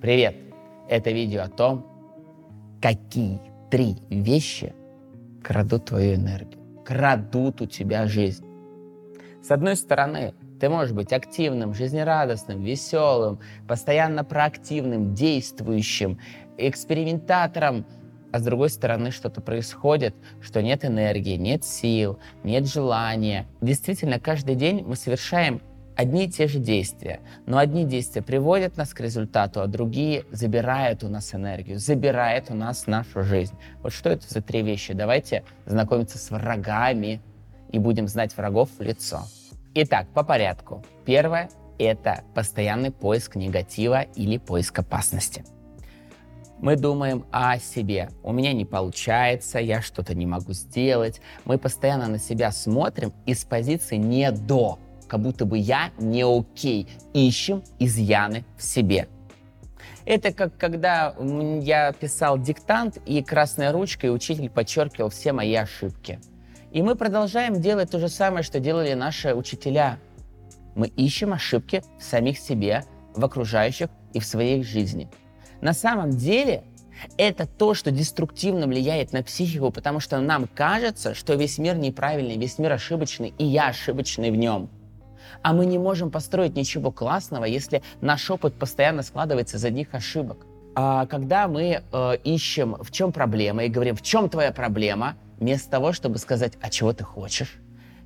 Привет! Это видео о том, какие три вещи крадут твою энергию, крадут у тебя жизнь. С одной стороны, ты можешь быть активным, жизнерадостным, веселым, постоянно проактивным, действующим, экспериментатором, а с другой стороны что-то происходит, что нет энергии, нет сил, нет желания. Действительно, каждый день мы совершаем одни и те же действия, но одни действия приводят нас к результату, а другие забирают у нас энергию, забирают у нас нашу жизнь. Вот что это за три вещи? Давайте знакомиться с врагами и будем знать врагов в лицо. Итак, по порядку. Первое — это постоянный поиск негатива или поиск опасности. Мы думаем о себе. У меня не получается, я что-то не могу сделать. Мы постоянно на себя смотрим из позиции «не до», как будто бы я не окей. Ищем изъяны в себе. Это как когда я писал диктант, и красной ручкой учитель подчеркивал все мои ошибки. И мы продолжаем делать то же самое, что делали наши учителя. Мы ищем ошибки в самих себе, в окружающих и в своей жизни. На самом деле это то, что деструктивно влияет на психику, потому что нам кажется, что весь мир неправильный, весь мир ошибочный, и я ошибочный в нем. А мы не можем построить ничего классного, если наш опыт постоянно складывается из одних ошибок. А когда мы э, ищем, в чем проблема, и говорим, в чем твоя проблема, вместо того, чтобы сказать, а чего ты хочешь,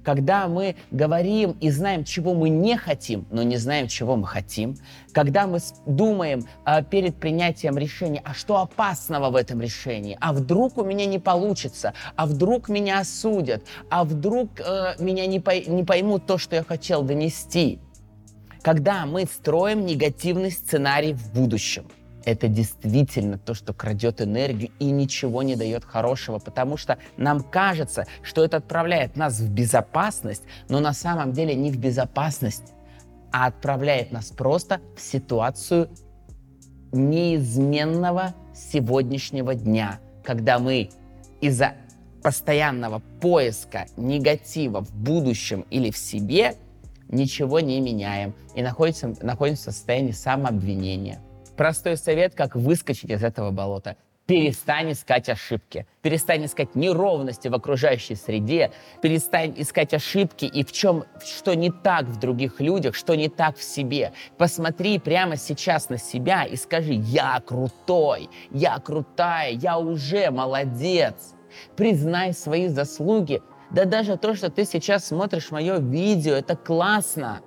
когда мы говорим и знаем, чего мы не хотим, но не знаем, чего мы хотим, когда мы думаем э, перед принятием решения, а что опасного в этом решении, а вдруг у меня не получится, а вдруг меня осудят, а вдруг э, меня не, пой не поймут то, что я хотел донести. Когда мы строим негативный сценарий в будущем – это действительно то, что крадет энергию и ничего не дает хорошего, потому что нам кажется, что это отправляет нас в безопасность, но на самом деле не в безопасность, а отправляет нас просто в ситуацию неизменного сегодняшнего дня, когда мы из-за постоянного поиска негатива в будущем или в себе ничего не меняем и находимся, находимся в состоянии самообвинения. Простой совет, как выскочить из этого болота. Перестань искать ошибки, перестань искать неровности в окружающей среде, перестань искать ошибки и в чем, что не так в других людях, что не так в себе. Посмотри прямо сейчас на себя и скажи, я крутой, я крутая, я уже молодец. Признай свои заслуги. Да даже то, что ты сейчас смотришь мое видео, это классно.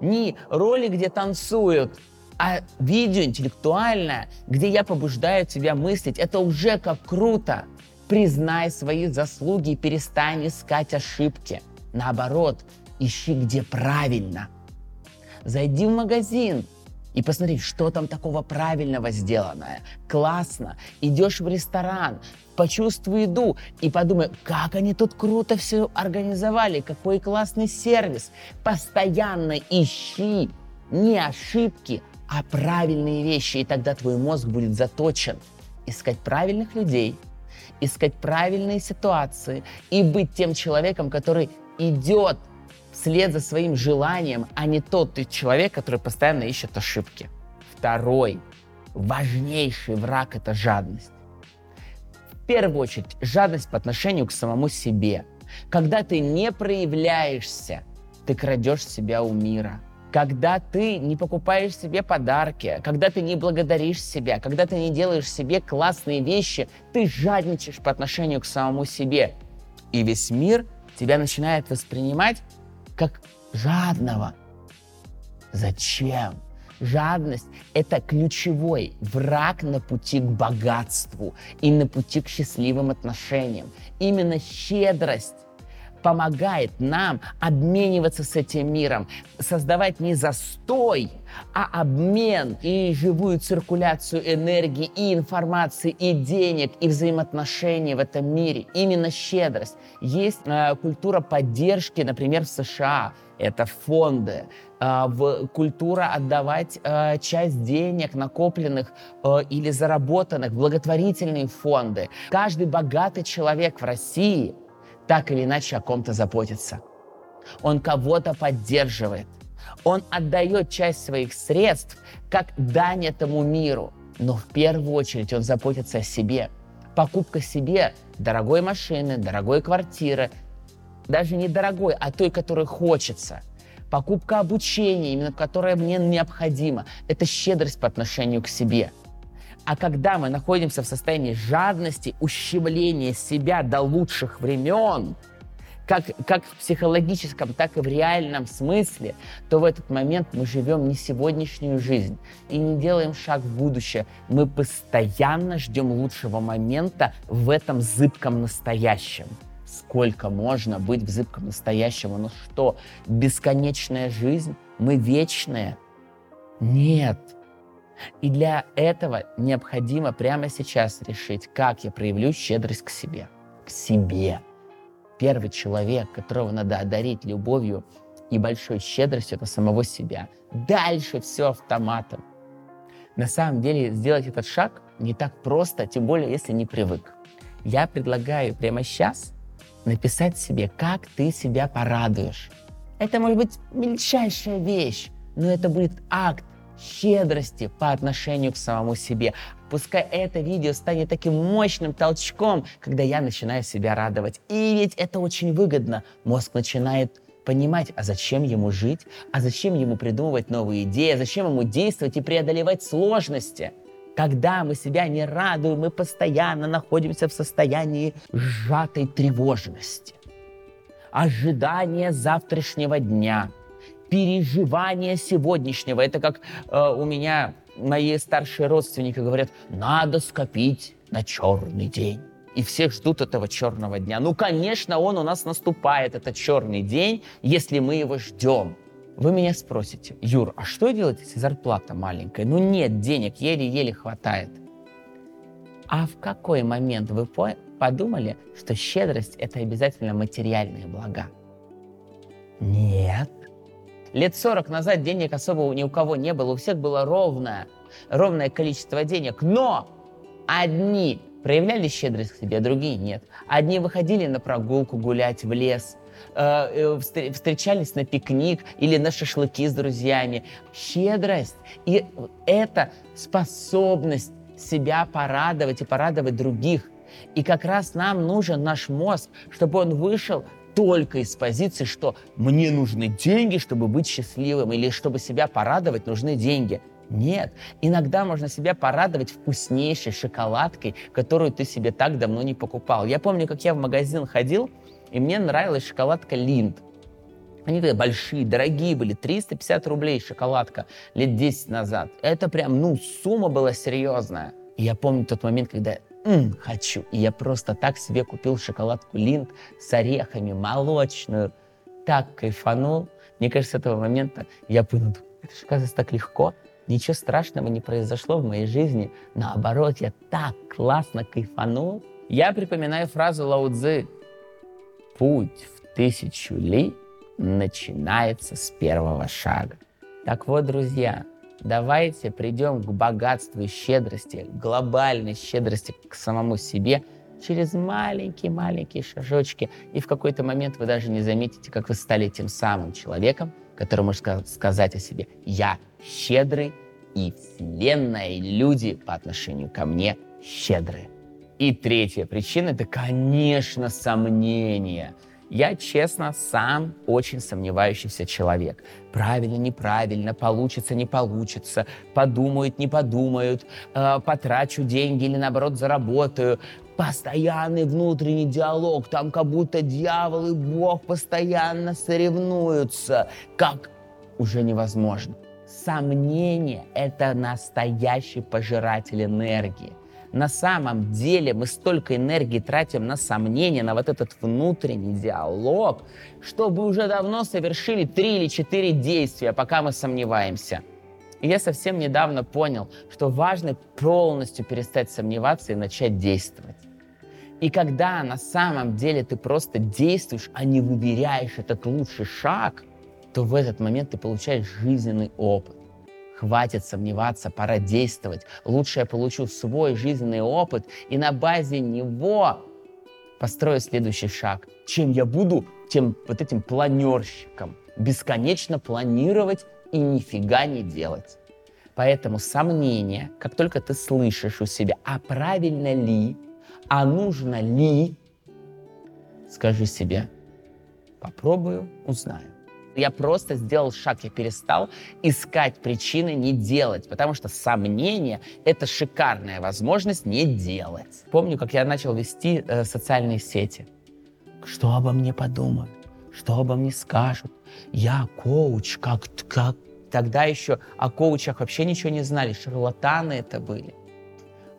Не ролик, где танцуют, а видео интеллектуальное, где я побуждаю тебя мыслить, это уже как круто. Признай свои заслуги и перестань искать ошибки. Наоборот, ищи где правильно. Зайди в магазин и посмотри, что там такого правильного сделанное. Классно. Идешь в ресторан, почувствуй еду и подумай, как они тут круто все организовали, какой классный сервис. Постоянно ищи не ошибки, а правильные вещи, и тогда твой мозг будет заточен искать правильных людей, искать правильные ситуации и быть тем человеком, который идет вслед за своим желанием, а не тот человек, который постоянно ищет ошибки. Второй важнейший враг – это жадность. В первую очередь, жадность по отношению к самому себе. Когда ты не проявляешься, ты крадешь себя у мира – когда ты не покупаешь себе подарки, когда ты не благодаришь себя, когда ты не делаешь себе классные вещи, ты жадничаешь по отношению к самому себе. И весь мир тебя начинает воспринимать как жадного. Зачем? Жадность – это ключевой враг на пути к богатству и на пути к счастливым отношениям. Именно щедрость помогает нам обмениваться с этим миром, создавать не застой, а обмен и живую циркуляцию энергии и информации, и денег, и взаимоотношений в этом мире. Именно щедрость. Есть э, культура поддержки, например, в США. Это фонды, э, в культура отдавать э, часть денег, накопленных э, или заработанных, в благотворительные фонды. Каждый богатый человек в России – так или иначе о ком-то заботится. Он кого-то поддерживает. Он отдает часть своих средств как дань этому миру. Но в первую очередь он заботится о себе. Покупка себе дорогой машины, дорогой квартиры, даже не дорогой, а той, которой хочется. Покупка обучения, именно которая мне необходима. Это щедрость по отношению к себе. А когда мы находимся в состоянии жадности, ущемления себя до лучших времен, как, как в психологическом, так и в реальном смысле, то в этот момент мы живем не сегодняшнюю жизнь и не делаем шаг в будущее. Мы постоянно ждем лучшего момента в этом зыбком настоящем. Сколько можно быть в зыбком настоящем? Ну что, бесконечная жизнь? Мы вечные? Нет. И для этого необходимо прямо сейчас решить, как я проявлю щедрость к себе. К себе первый человек, которого надо одарить любовью и большой щедростью, это самого себя. Дальше все автоматом. На самом деле сделать этот шаг не так просто, тем более если не привык. Я предлагаю прямо сейчас написать себе, как ты себя порадуешь. Это может быть мельчайшая вещь, но это будет акт щедрости по отношению к самому себе. Пускай это видео станет таким мощным толчком, когда я начинаю себя радовать. И ведь это очень выгодно. Мозг начинает понимать, а зачем ему жить, а зачем ему придумывать новые идеи, а зачем ему действовать и преодолевать сложности. Когда мы себя не радуем, мы постоянно находимся в состоянии сжатой тревожности, ожидания завтрашнего дня – переживания сегодняшнего. Это как э, у меня мои старшие родственники говорят, надо скопить на черный день. И все ждут этого черного дня. Ну, конечно, он у нас наступает, этот черный день, если мы его ждем. Вы меня спросите, Юр, а что делать, если зарплата маленькая? Ну нет денег, еле-еле хватает. А в какой момент вы подумали, что щедрость – это обязательно материальные блага? Нет. Лет 40 назад денег особо ни у кого не было, у всех было ровное, ровное количество денег. Но одни проявляли щедрость к себе, а другие нет. Одни выходили на прогулку гулять в лес, э, э, встречались на пикник или на шашлыки с друзьями. Щедрость и это способность себя порадовать и порадовать других. И как раз нам нужен наш мозг, чтобы он вышел только из позиции, что мне нужны деньги, чтобы быть счастливым, или чтобы себя порадовать, нужны деньги. Нет, иногда можно себя порадовать вкуснейшей шоколадкой, которую ты себе так давно не покупал. Я помню, как я в магазин ходил, и мне нравилась шоколадка Линд. Они такие большие, дорогие были, 350 рублей шоколадка лет 10 назад. Это прям, ну, сумма была серьезная. И я помню тот момент, когда М, хочу. И я просто так себе купил шоколадку Линд с орехами, молочную. Так кайфанул. Мне кажется, с этого момента я понял, это же, оказывается, так легко. Ничего страшного не произошло в моей жизни. Наоборот, я так классно кайфанул. Я припоминаю фразу Лао Цзы. Путь в тысячу ли начинается с первого шага. Так вот, друзья, Давайте придем к богатству и щедрости, глобальной щедрости к самому себе через маленькие-маленькие шажочки. И в какой-то момент вы даже не заметите, как вы стали тем самым человеком, который может сказать о себе «Я щедрый, и Вселенная, и люди по отношению ко мне щедрые». И третья причина – это, конечно, сомнения – я, честно, сам очень сомневающийся человек. Правильно, неправильно, получится, не получится, подумают, не подумают, э, потрачу деньги или, наоборот, заработаю. Постоянный внутренний диалог, там как будто дьявол и Бог постоянно соревнуются, как уже невозможно. Сомнение – это настоящий пожиратель энергии на самом деле мы столько энергии тратим на сомнения, на вот этот внутренний диалог, чтобы уже давно совершили три или четыре действия, пока мы сомневаемся. И я совсем недавно понял, что важно полностью перестать сомневаться и начать действовать. И когда на самом деле ты просто действуешь, а не выбираешь этот лучший шаг, то в этот момент ты получаешь жизненный опыт. Хватит сомневаться, пора действовать. Лучше я получу свой жизненный опыт и на базе него построю следующий шаг. Чем я буду, тем вот этим планерщиком. Бесконечно планировать и нифига не делать. Поэтому сомнения, как только ты слышишь у себя, а правильно ли, а нужно ли, скажи себе, попробую, узнаю. Я просто сделал шаг, я перестал искать причины не делать, потому что сомнение — это шикарная возможность не делать. Помню, как я начал вести э, социальные сети. Что обо мне подумают? Что обо мне скажут? Я коуч, как, как Тогда еще о коучах вообще ничего не знали, шарлатаны это были.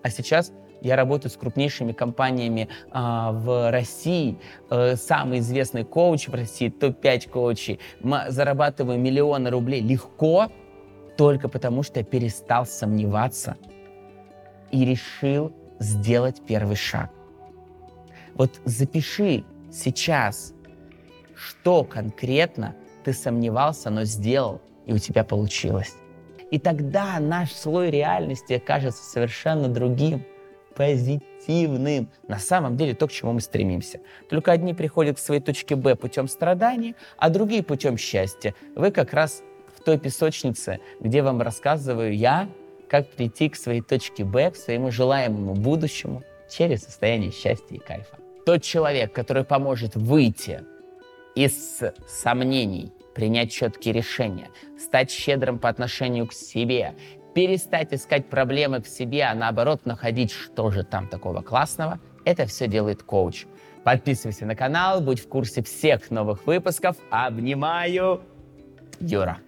А сейчас я работаю с крупнейшими компаниями а, в России. А, самый известный коуч в России, топ-5 коучей. Зарабатываю миллионы рублей легко, только потому что я перестал сомневаться и решил сделать первый шаг. Вот запиши сейчас, что конкретно ты сомневался, но сделал – и у тебя получилось. И тогда наш слой реальности окажется совершенно другим, позитивным. На самом деле то, к чему мы стремимся. Только одни приходят к своей точке Б путем страданий, а другие путем счастья. Вы как раз в той песочнице, где вам рассказываю я, как прийти к своей точке Б, к своему желаемому будущему через состояние счастья и кайфа. Тот человек, который поможет выйти из сомнений принять четкие решения, стать щедрым по отношению к себе, перестать искать проблемы в себе, а наоборот находить, что же там такого классного, это все делает коуч. Подписывайся на канал, будь в курсе всех новых выпусков. Обнимаю, Юра.